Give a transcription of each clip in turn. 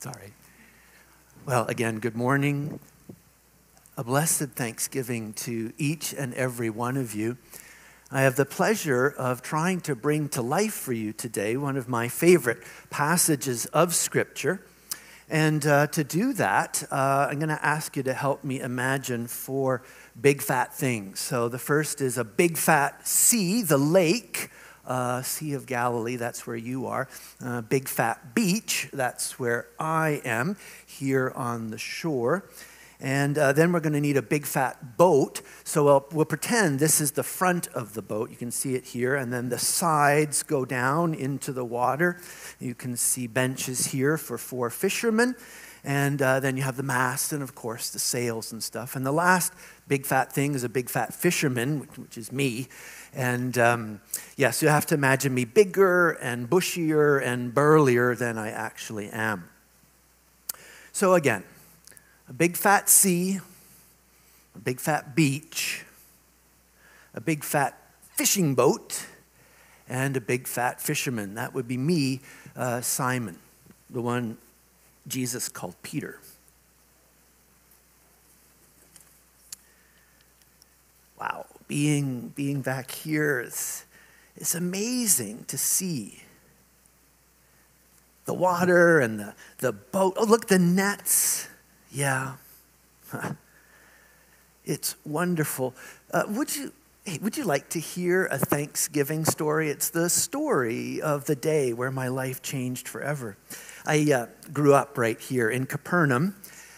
Sorry. Well, again, good morning. A blessed Thanksgiving to each and every one of you. I have the pleasure of trying to bring to life for you today one of my favorite passages of Scripture. And uh, to do that, uh, I'm going to ask you to help me imagine four big fat things. So the first is a big fat sea, the lake uh, Sea of Galilee, that's where you are. Uh, Big Fat Beach, that's where I am, here on the shore. And uh, then we're going to need a big fat boat. So we'll, we'll, pretend this is the front of the boat. You can see it here. And then the sides go down into the water. You can see benches here for four fishermen. And uh, then you have the mast and, of course, the sails and stuff. And the last big fat thing is a big fat fisherman, which, which is me. And um, yes, you have to imagine me bigger and bushier and burlier than I actually am. So, again, a big fat sea, a big fat beach, a big fat fishing boat, and a big fat fisherman. That would be me, uh, Simon, the one Jesus called Peter. Wow being, being back here is, it's amazing to see the water and the, the boat. Oh, look, the nets. Yeah. It's wonderful. Uh, would you, hey, would you like to hear a Thanksgiving story? It's the story of the day where my life changed forever. I uh, grew up right here in Capernaum.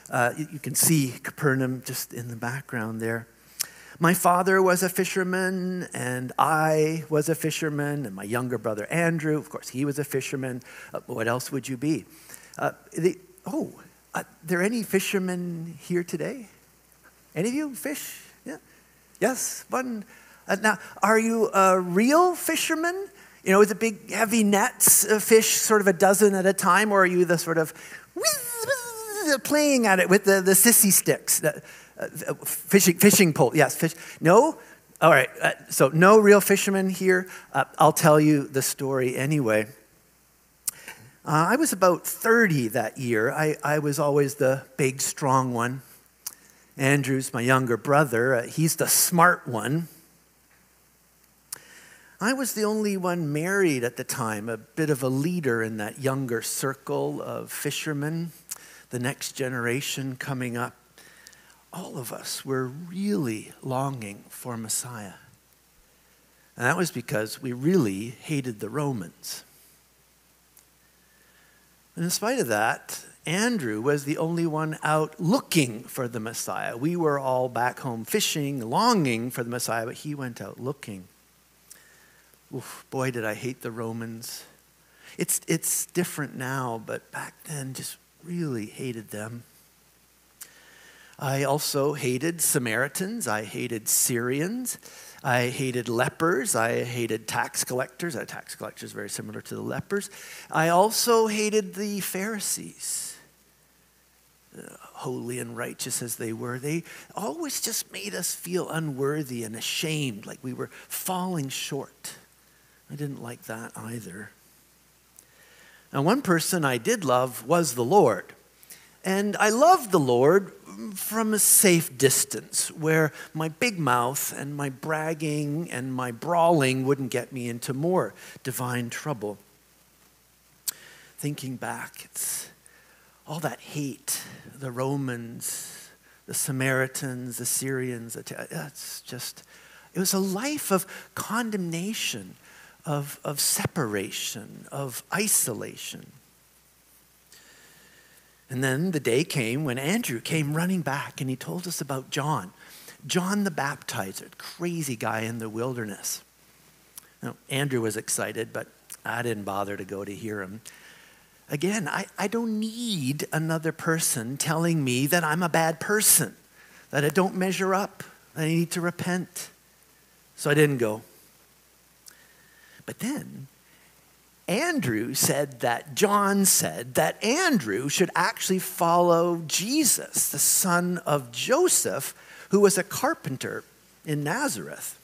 Uh, you, you can see Capernaum just in the background there. My father was a fisherman, and I was a fisherman, and my younger brother Andrew, of course, he was a fisherman. Uh, what else would you be? Uh, the, oh, uh, there any fishermen here today? Any of you fish? Yeah. Yes, one. Uh, now, are you a real fisherman? You know, with the big heavy nets, fish sort of a dozen at a time, or are you the sort of playing at it with the, the sissy sticks? Uh, fishing, fishing pole. Yes, fish. No? All right. Uh, so, no real fishermen here. Uh, I'll tell you the story anyway. Uh, I was about 30 that year. I, I was always the big, strong one. Andrew's my younger brother. Uh, he's the smart one. I was the only one married at the time, a bit of a leader in that younger circle of fishermen, the next generation coming up all of us were really longing for Messiah. And that was because we really hated the Romans. And in spite of that, Andrew was the only one out looking for the Messiah. We were all back home fishing, longing for the Messiah, but he went out looking. Oof, boy, did I hate the Romans. It's, it's different now, but back then, just really hated them. I also hated Samaritans. I hated Syrians. I hated lepers. I hated tax collectors. A tax collector is very similar to the lepers. I also hated the Pharisees. Uh, holy and righteous as they were, they always just made us feel unworthy and ashamed, like we were falling short. I didn't like that either. Now, one person I did love was the Lord. And I loved the Lord from a safe distance where my big mouth and my bragging and my brawling wouldn't get me into more divine trouble. Thinking back, it's all that hate, the Romans, the Samaritans, the Syrians, it's just, it was a life of condemnation, of, of separation, of isolation. And then the day came when Andrew came running back and he told us about John, John the Baptizer, crazy guy in the wilderness. Now, Andrew was excited, but I didn't bother to go to hear him. Again, I, I don't need another person telling me that I'm a bad person, that I don't measure up, that I need to repent. So I didn't go. But then Andrew said that John said that Andrew should actually follow Jesus, the son of Joseph, who was a carpenter in Nazareth.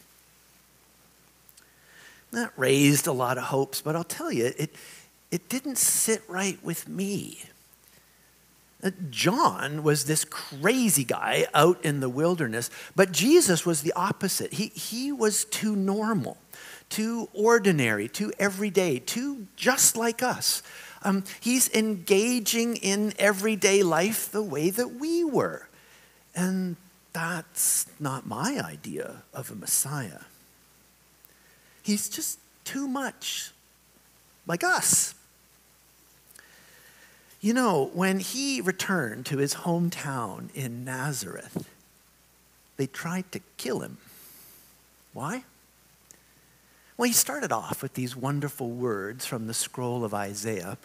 That raised a lot of hopes, but I'll tell you, it, it didn't sit right with me. Uh, John was this crazy guy out in the wilderness, but Jesus was the opposite. He, he was too normal, too ordinary, too everyday, too just like us. Um, he's engaging in everyday life the way that we were. And that's not my idea of a Messiah. He's just too much like us. You know, when he returned to his hometown in Nazareth, they tried to kill him. Why? Well, he started off with these wonderful words from the scroll of Isaiah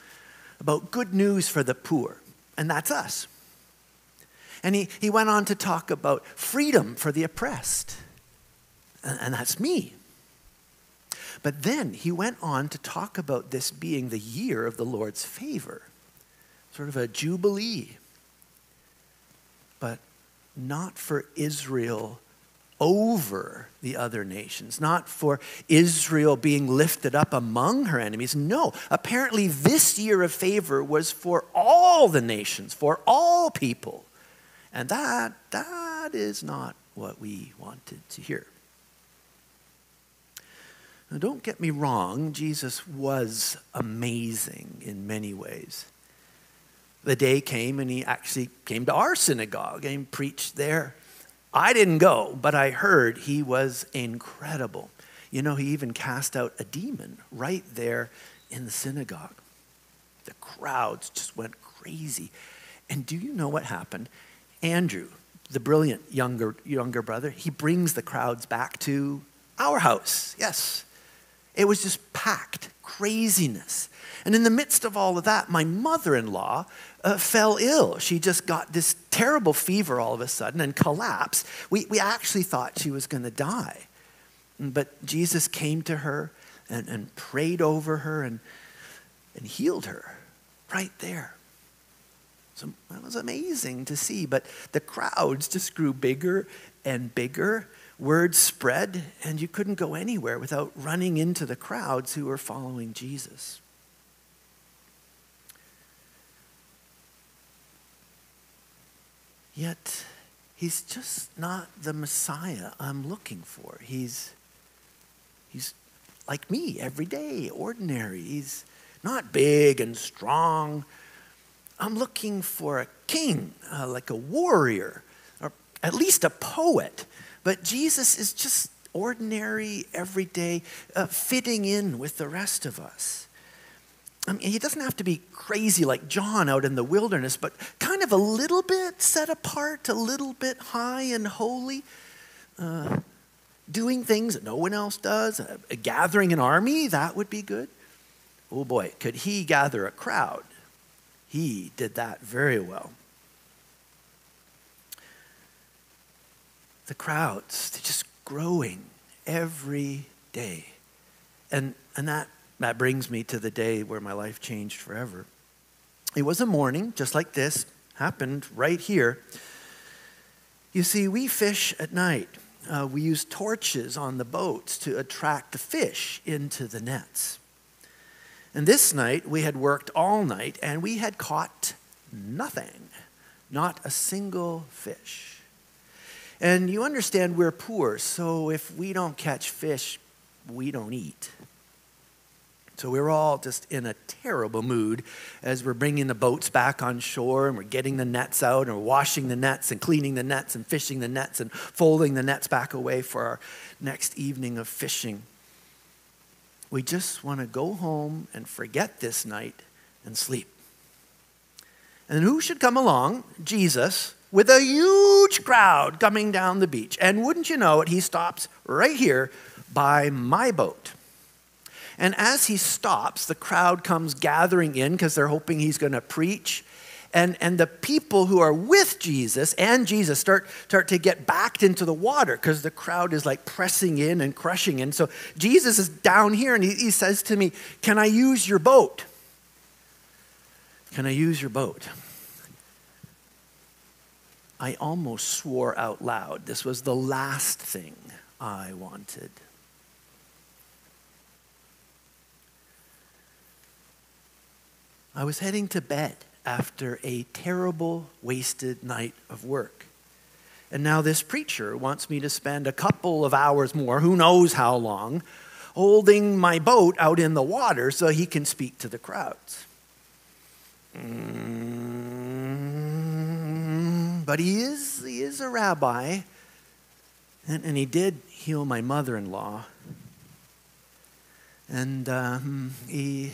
about good news for the poor, and that's us. And he, he went on to talk about freedom for the oppressed, and, and that's me. But then he went on to talk about this being the year of the Lord's favor sort of a jubilee, but not for Israel over the other nations, not for Israel being lifted up among her enemies. No, apparently, this year of favor was for all the nations, for all people. And that, that is not what we wanted to hear. Now, don't get me wrong, Jesus was amazing in many ways the day came and he actually came to our synagogue and preached there. I didn't go, but I heard he was incredible. You know, he even cast out a demon right there in the synagogue. The crowds just went crazy. And do you know what happened? Andrew, the brilliant younger, younger brother, he brings the crowds back to our house. Yes. It was just packed, craziness. And in the midst of all of that, my mother in law uh, fell ill. She just got this terrible fever all of a sudden and collapsed. We, we actually thought she was going to die. But Jesus came to her and, and prayed over her and, and healed her right there. So that was amazing to see. But the crowds just grew bigger and bigger. Word spread, and you couldn't go anywhere without running into the crowds who were following Jesus. Yet, he's just not the Messiah I'm looking for. He's, he's like me, every day, ordinary. He's not big and strong. I'm looking for a king, uh, like a warrior, or at least a poet. But Jesus is just ordinary, everyday, uh, fitting in with the rest of us. I mean, he doesn't have to be crazy like John out in the wilderness, but kind of a little bit set apart, a little bit high and holy, uh, doing things that no one else does, uh, gathering an army, that would be good. Oh boy, could he gather a crowd? He did that very well. The crowds, they're just growing every day. And, and that that brings me to the day where my life changed forever. It was a morning, just like this, happened right here. You see, we fish at night. Uh, we use torches on the boats to attract the fish into the nets. And this night, we had worked all night and we had caught nothing, not a single fish. And you understand we're poor, so if we don't catch fish, we don't eat. So we're all just in a terrible mood as we're bringing the boats back on shore and we're getting the nets out and we're washing the nets and cleaning the nets and fishing the nets and folding the nets back away for our next evening of fishing. We just want to go home and forget this night and sleep. And who should come along? Jesus, with a huge crowd coming down the beach. And wouldn't you know it, he stops right here by my boat. And as he stops, the crowd comes gathering in because they're hoping he's going to preach. And, and the people who are with Jesus and Jesus start, start to get backed into the water because the crowd is like pressing in and crushing in. So Jesus is down here and he, he says to me, Can I use your boat? Can I use your boat? I almost swore out loud. This was the last thing I wanted. I was heading to bed after a terrible, wasted night of work. And now this preacher wants me to spend a couple of hours more, who knows how long, holding my boat out in the water so he can speak to the crowds. But he is, he is a rabbi, and, and he did heal my mother in law. And um, he,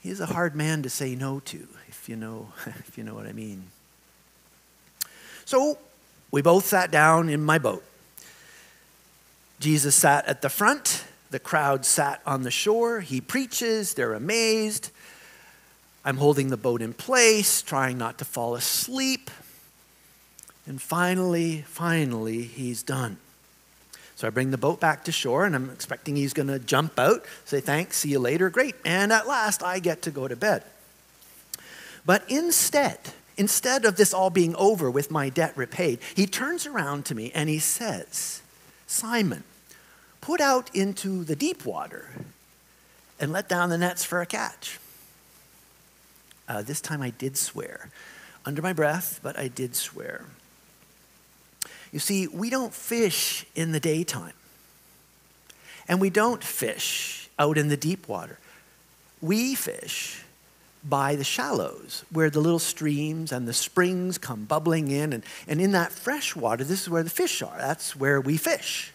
he's a hard man to say no to, if you know, if you know what I mean. So we both sat down in my boat. Jesus sat at the front, the crowd sat on the shore. He preaches, they're amazed. I'm holding the boat in place, trying not to fall asleep. And finally, finally, he's done. So I bring the boat back to shore, and I'm expecting he's going to jump out, say thanks, see you later, great. And at last, I get to go to bed. But instead, instead of this all being over with my debt repaid, he turns around to me and he says, Simon, put out into the deep water and let down the nets for a catch. Uh, this time I did swear, under my breath, but I did swear. You see, we don't fish in the daytime, and we don't fish out in the deep water. We fish by the shallows, where the little streams and the springs come bubbling in. And, and in that fresh water, this is where the fish are. That's where we fish.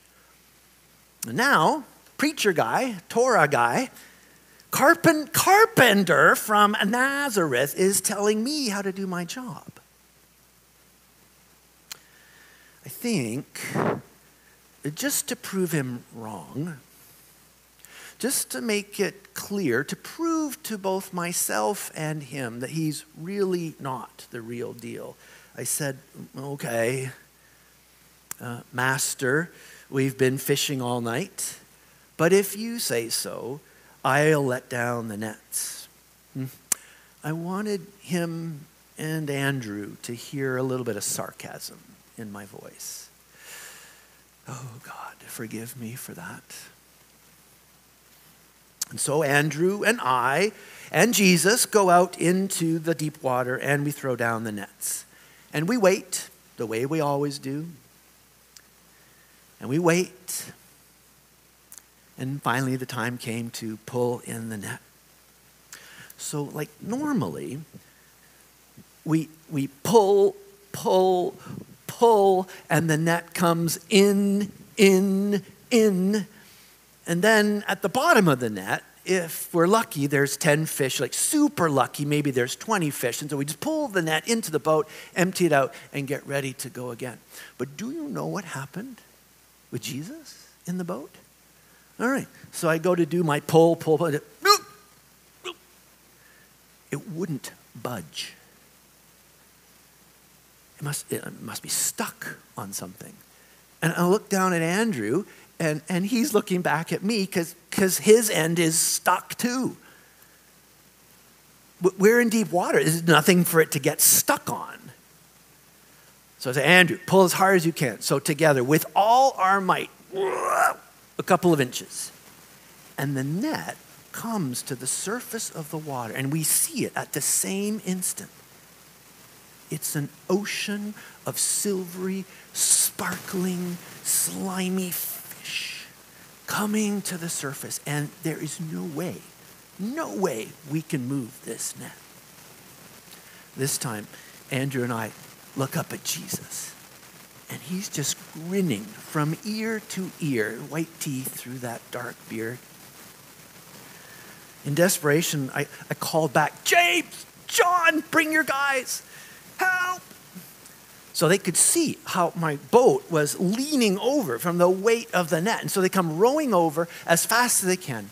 And now, preacher guy, Torah guy, Carpen, carpenter from Nazareth is telling me how to do my job. I think, just to prove him wrong, just to make it clear, to prove to both myself and him that he's really not the real deal, I said, Okay, uh, Master, we've been fishing all night, but if you say so, I'll let down the nets. Hmm. I wanted him and Andrew to hear a little bit of sarcasm in my voice. Oh, God, forgive me for that. And so Andrew and I and Jesus go out into the deep water and we throw down the nets. And we wait the way we always do. And we wait and finally, the time came to pull in the net. So, like normally, we, we pull, pull, pull, and the net comes in, in, in. And then at the bottom of the net, if we're lucky, there's 10 fish, like super lucky, maybe there's 20 fish. And so we just pull the net into the boat, empty it out, and get ready to go again. But do you know what happened with Jesus in the boat? All right. So I go to do my pull, pull, pull. It wouldn't budge. It must, it must be stuck on something. And I look down at Andrew, and, and he's looking back at me because his end is stuck too. We're in deep water. There's nothing for it to get stuck on. So I say, Andrew, pull as hard as you can. So together, with all our might, a couple of inches. And the net comes to the surface of the water, and we see it at the same instant. It's an ocean of silvery, sparkling, slimy fish coming to the surface, and there is no way, no way we can move this net. This time, Andrew and I look up at Jesus. And he's just grinning from ear to ear, white teeth through that dark beard. In desperation, I, I called back, James, John, bring your guys. So they could see how my boat was leaning over from the weight of the net. And so they come rowing over as fast as they can.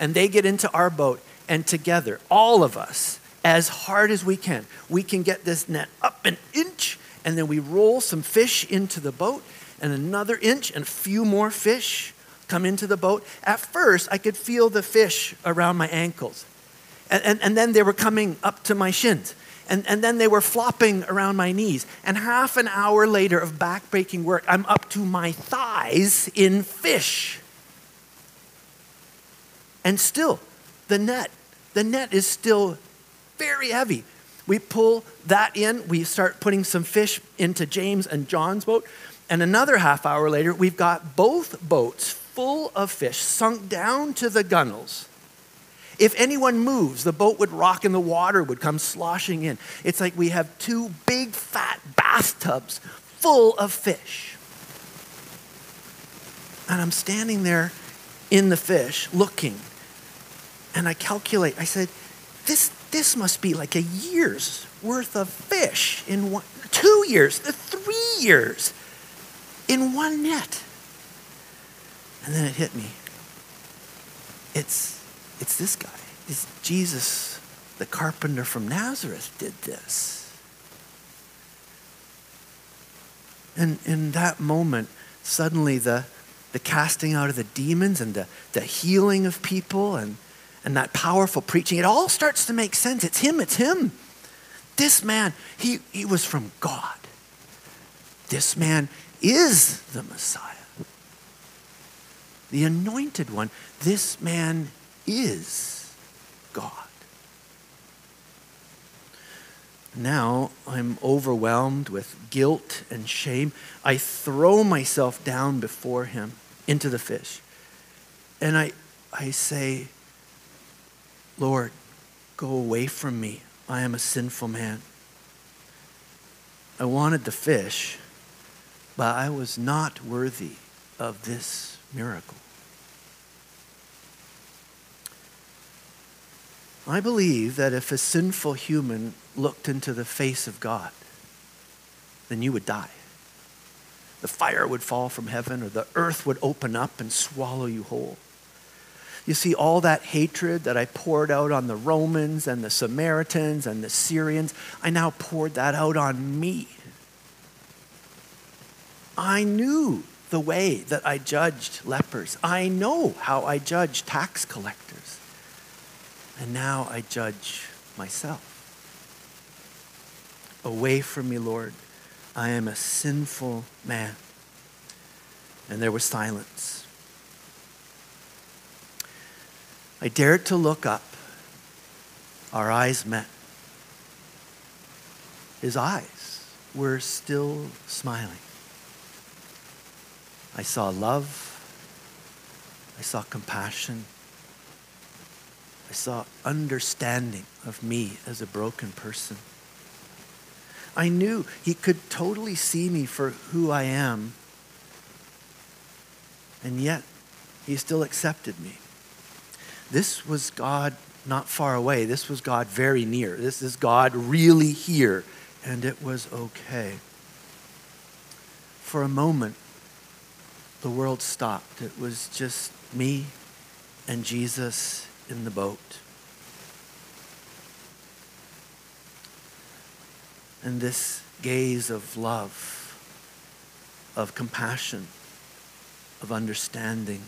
And they get into our boat, and together, all of us, as hard as we can, we can get this net up an inch and then we roll some fish into the boat, and another inch, and a few more fish come into the boat. At first, I could feel the fish around my ankles, and, and, and then they were coming up to my shins. And, and then they were flopping around my knees. And half an hour later of backbreaking work, I'm up to my thighs in fish. And still, the net, the net is still very heavy. We pull that in, we start putting some fish into James and John's boat, and another half hour later, we've got both boats full of fish sunk down to the gunnels. If anyone moves, the boat would rock and the water would come sloshing in. It's like we have two big fat bathtubs full of fish. And I'm standing there in the fish looking. And I calculate, I said, this, this must be like a year's worth of fish in one, two years, uh, three years in one net. And then it hit me. It's, it's this guy. It's Jesus, the carpenter from Nazareth, did this. And in that moment, suddenly the, the casting out of the demons and the, the healing of people and, and that powerful preaching, it all starts to make sense. It's him, it's him. This man, he, he was from God. This man is the Messiah, the anointed one. This man is God. Now I'm overwhelmed with guilt and shame. I throw myself down before him into the fish. And I, I say, Lord, go away from me. I am a sinful man. I wanted the fish, but I was not worthy of this miracle. I believe that if a sinful human looked into the face of God, then you would die. The fire would fall from heaven, or the earth would open up and swallow you whole. You see, all that hatred that I poured out on the Romans and the Samaritans and the Syrians, I now poured that out on me. I knew the way that I judged lepers. I know how I judge tax collectors. And now I judge myself. Away from me, Lord. I am a sinful man. And there was silence. I dared to look up. Our eyes met. His eyes were still smiling. I saw love. I saw compassion. I saw understanding of me as a broken person. I knew he could totally see me for who I am, and yet he still accepted me. This was God not far away. This was God very near. This is God really here, and it was okay. For a moment, the world stopped. It was just me and Jesus in the boat. and this gaze of love, of compassion, of understanding.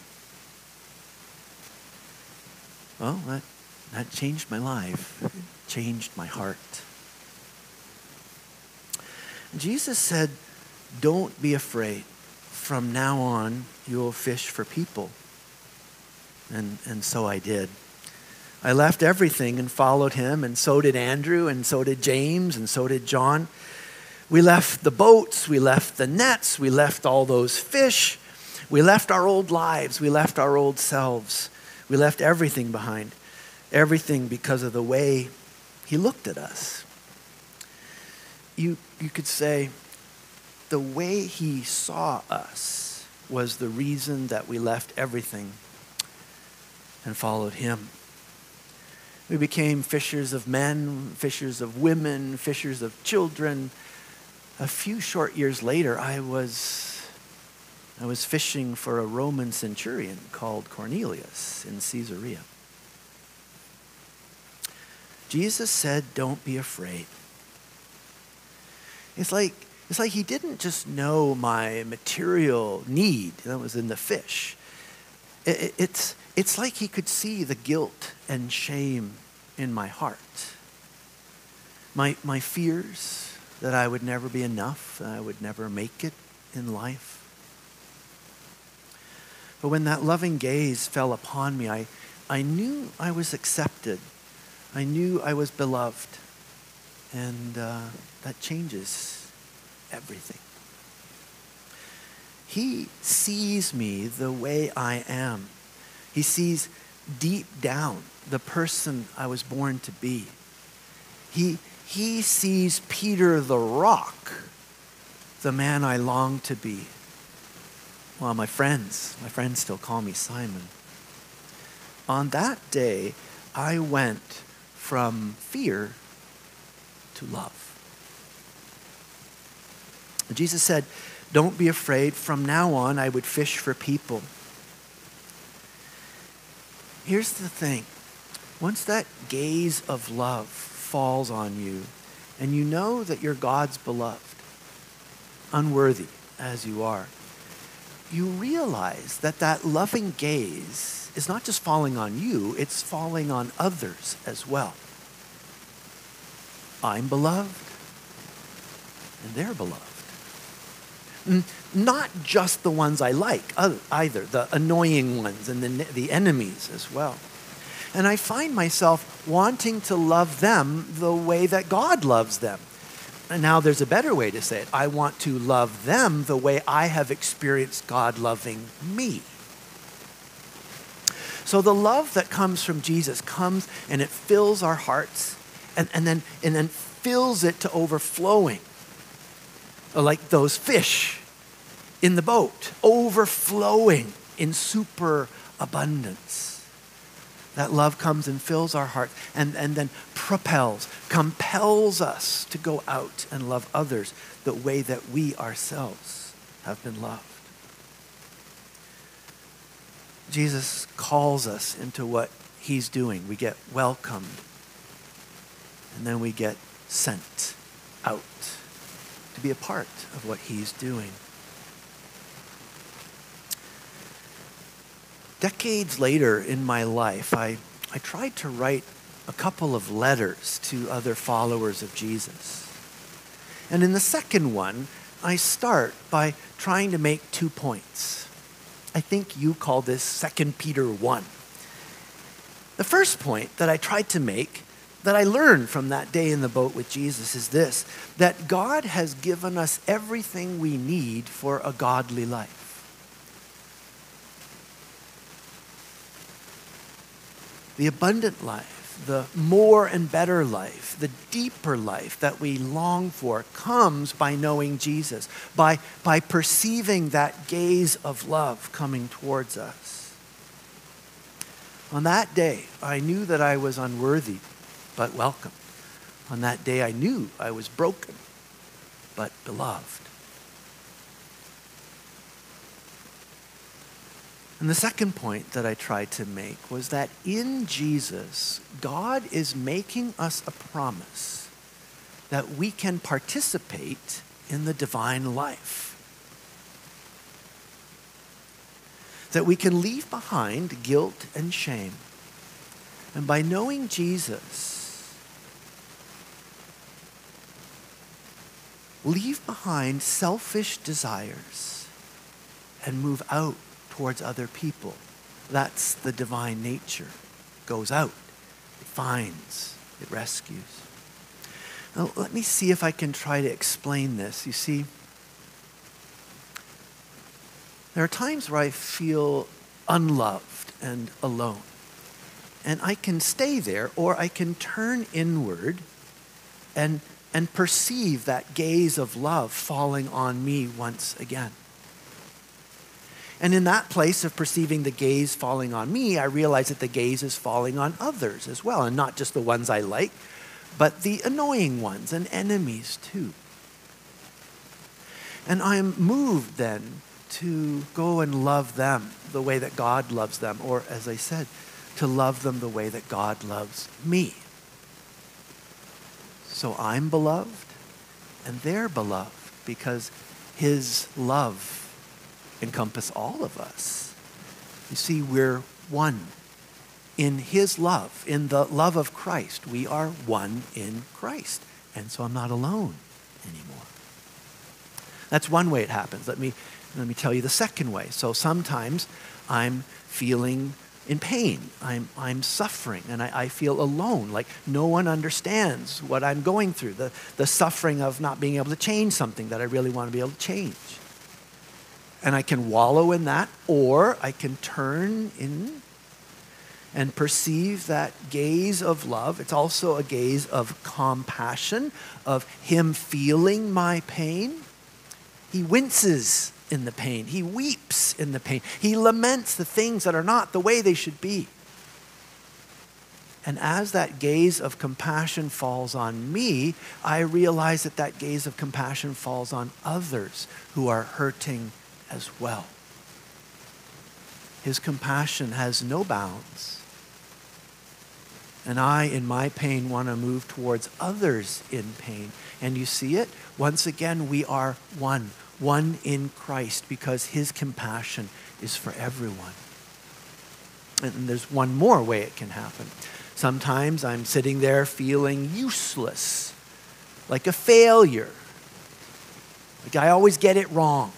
Well, that, that changed my life, it changed my heart. Jesus said, Don't be afraid. From now on, you will fish for people. And, and so I did. I left everything and followed him, and so did Andrew, and so did James, and so did John. We left the boats, we left the nets, we left all those fish, we left our old lives, we left our old selves, we left everything behind. Everything because of the way he looked at us. You, you could say the way he saw us was the reason that we left everything and followed him. We became fishers of men, fishers of women, fishers of children. A few short years later, I was, I was fishing for a Roman centurion called Cornelius in Caesarea. Jesus said, Don't be afraid. It's like, it's like he didn't just know my material need that was in the fish. It, it, it's, it's like he could see the guilt and shame in my heart. My, my fears that I would never be enough, I would never make it in life. But when that loving gaze fell upon me, I, I knew I was accepted. I knew I was beloved. And uh, that changes everything. He sees me the way I am. He sees deep down the person I was born to be. He, he sees Peter the rock, the man I long to be. Well, my friends, my friends still call me Simon. On that day, I went from fear to love. Jesus said, Don't be afraid. From now on, I would fish for people. Here's the thing once that gaze of love falls on you, and you know that you're God's beloved, unworthy as you are, you realize that that loving gaze is not just falling on you, it's falling on others as well. I'm beloved, and they're beloved. Not just the ones I like either, the annoying ones and the, the enemies as well. And I find myself wanting to love them the way that God loves them. And now there's a better way to say it. I want to love them the way I have experienced God loving me. So the love that comes from Jesus comes and it fills our hearts and, and, then, and then fills it to overflowing. Like those fish in the boat, overflowing in super abundance. That love comes and fills our heart and, and then propels, compels us to go out and love others the way that we ourselves have been loved. Jesus calls us into what he's doing. We get welcomed, and then we get sent out be a part of what he's doing. Decades later in my life, I, I tried to write a couple of letters to other followers of Jesus. And in the second one, I start by trying to make two points. I think you call this 2 Peter 1. The first point that I tried to make that I learned from that day in the boat with Jesus is this that God has given us everything we need for a godly life. The abundant life, the more and better life, the deeper life that we long for comes by knowing Jesus, by, by perceiving that gaze of love coming towards us. On that day, I knew that I was unworthy but welcome. On that day, I knew I was broken, but beloved. And the second point that I tried to make was that in Jesus, God is making us a promise that we can participate in the divine life. That we can leave behind guilt and shame. And by knowing Jesus, leave behind selfish desires and move out towards other people. That's the divine nature. It Goes out, it finds, it rescues. Now, let me see if I can try to explain this. You see, there are times where I feel unloved and alone. And I can stay there, or I can turn inward and and perceive that gaze of love falling on me once again. And in that place of perceiving the gaze falling on me, I realize that the gaze is falling on others as well, and not just the ones I like, but the annoying ones and enemies too. And I am moved then to go and love them the way that God loves them, or as I said, to love them the way that God loves me. So I'm beloved and they're beloved because his love encompass all of us. You see, we're one in his love, in the love of Christ. We are one in Christ. And so I'm not alone anymore. That's one way it happens. Let me, let me tell you the second way. So sometimes I'm feeling in pain. I'm, I'm suffering and I, I, feel alone, like no one understands what I'm going through, the, the suffering of not being able to change something that I really want to be able to change. And I can wallow in that, or I can turn in and perceive that gaze of love. It's also a gaze of compassion, of Him feeling my pain. He winces in the pain. He weeps in the pain. He laments the things that are not the way they should be. And as that gaze of compassion falls on me, I realize that that gaze of compassion falls on others who are hurting as well. His compassion has no bounds. And I, in my pain, want to move towards others in pain. And you see it? Once again, we are one one in Christ because his compassion is for everyone. And there's one more way it can happen. Sometimes I'm sitting there feeling useless, like a failure, like I always get it wrong.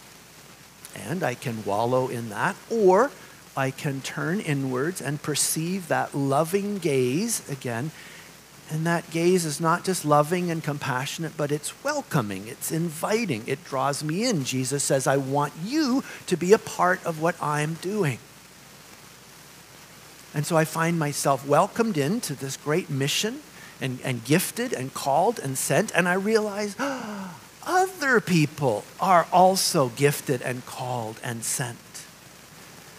And I can wallow in that, or I can turn inwards and perceive that loving gaze again and that gaze is not just loving and compassionate, but it's welcoming, it's inviting, it draws me in. Jesus says, I want you to be a part of what I'm doing. And so I find myself welcomed into this great mission and, and gifted and called and sent, and I realize oh, other people are also gifted and called and sent.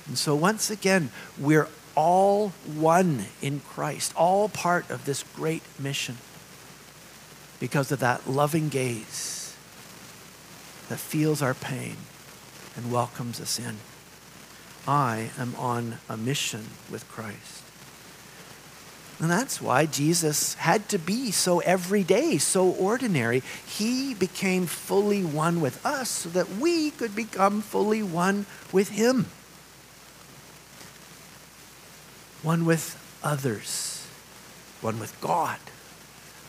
And so once again, we're all one in Christ, all part of this great mission because of that loving gaze that feels our pain and welcomes us in. I am on a mission with Christ. And that's why Jesus had to be so everyday, so ordinary. He became fully one with us so that we could become fully one with Him one with others, one with God.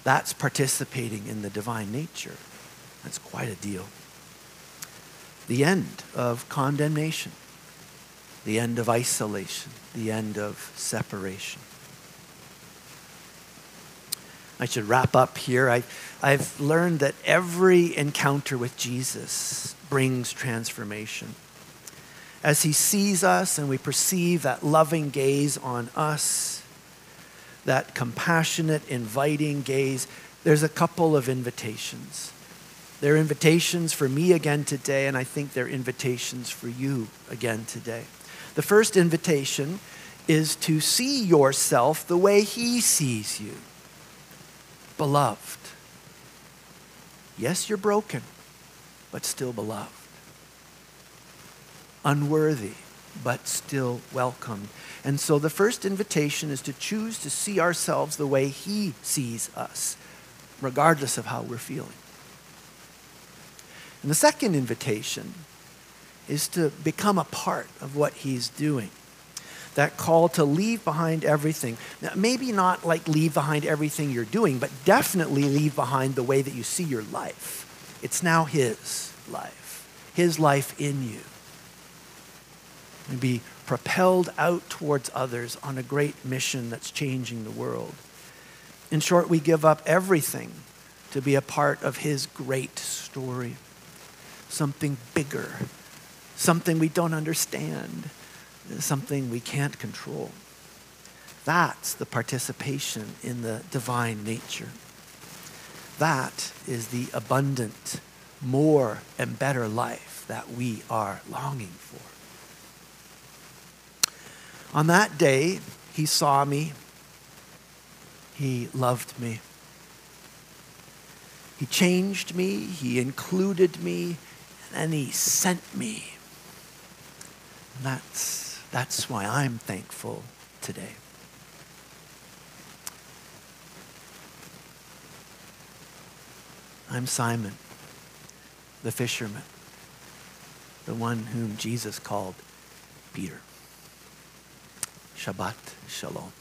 That's participating in the divine nature. That's quite a deal. The end of condemnation, the end of isolation, the end of separation. I should wrap up here. I, I've learned that every encounter with Jesus brings transformation as he sees us and we perceive that loving gaze on us, that compassionate, inviting gaze, there's a couple of invitations. They're invitations for me again today, and I think they're invitations for you again today. The first invitation is to see yourself the way he sees you. Beloved. Yes, you're broken, but still beloved unworthy, but still welcome. And so the first invitation is to choose to see ourselves the way He sees us, regardless of how we're feeling. And the second invitation is to become a part of what He's doing. That call to leave behind everything. Now, maybe not like leave behind everything you're doing, but definitely leave behind the way that you see your life. It's now His life, His life in you and be propelled out towards others on a great mission that's changing the world. In short, we give up everything to be a part of His great story. Something bigger, something we don't understand, something we can't control. That's the participation in the divine nature. That is the abundant, more and better life that we are longing for. On that day, he saw me. He loved me. He changed me. He included me. And he sent me. And that's, that's why I'm thankful today. I'm Simon, the fisherman, the one whom Jesus called Peter. Shabbat Shalom.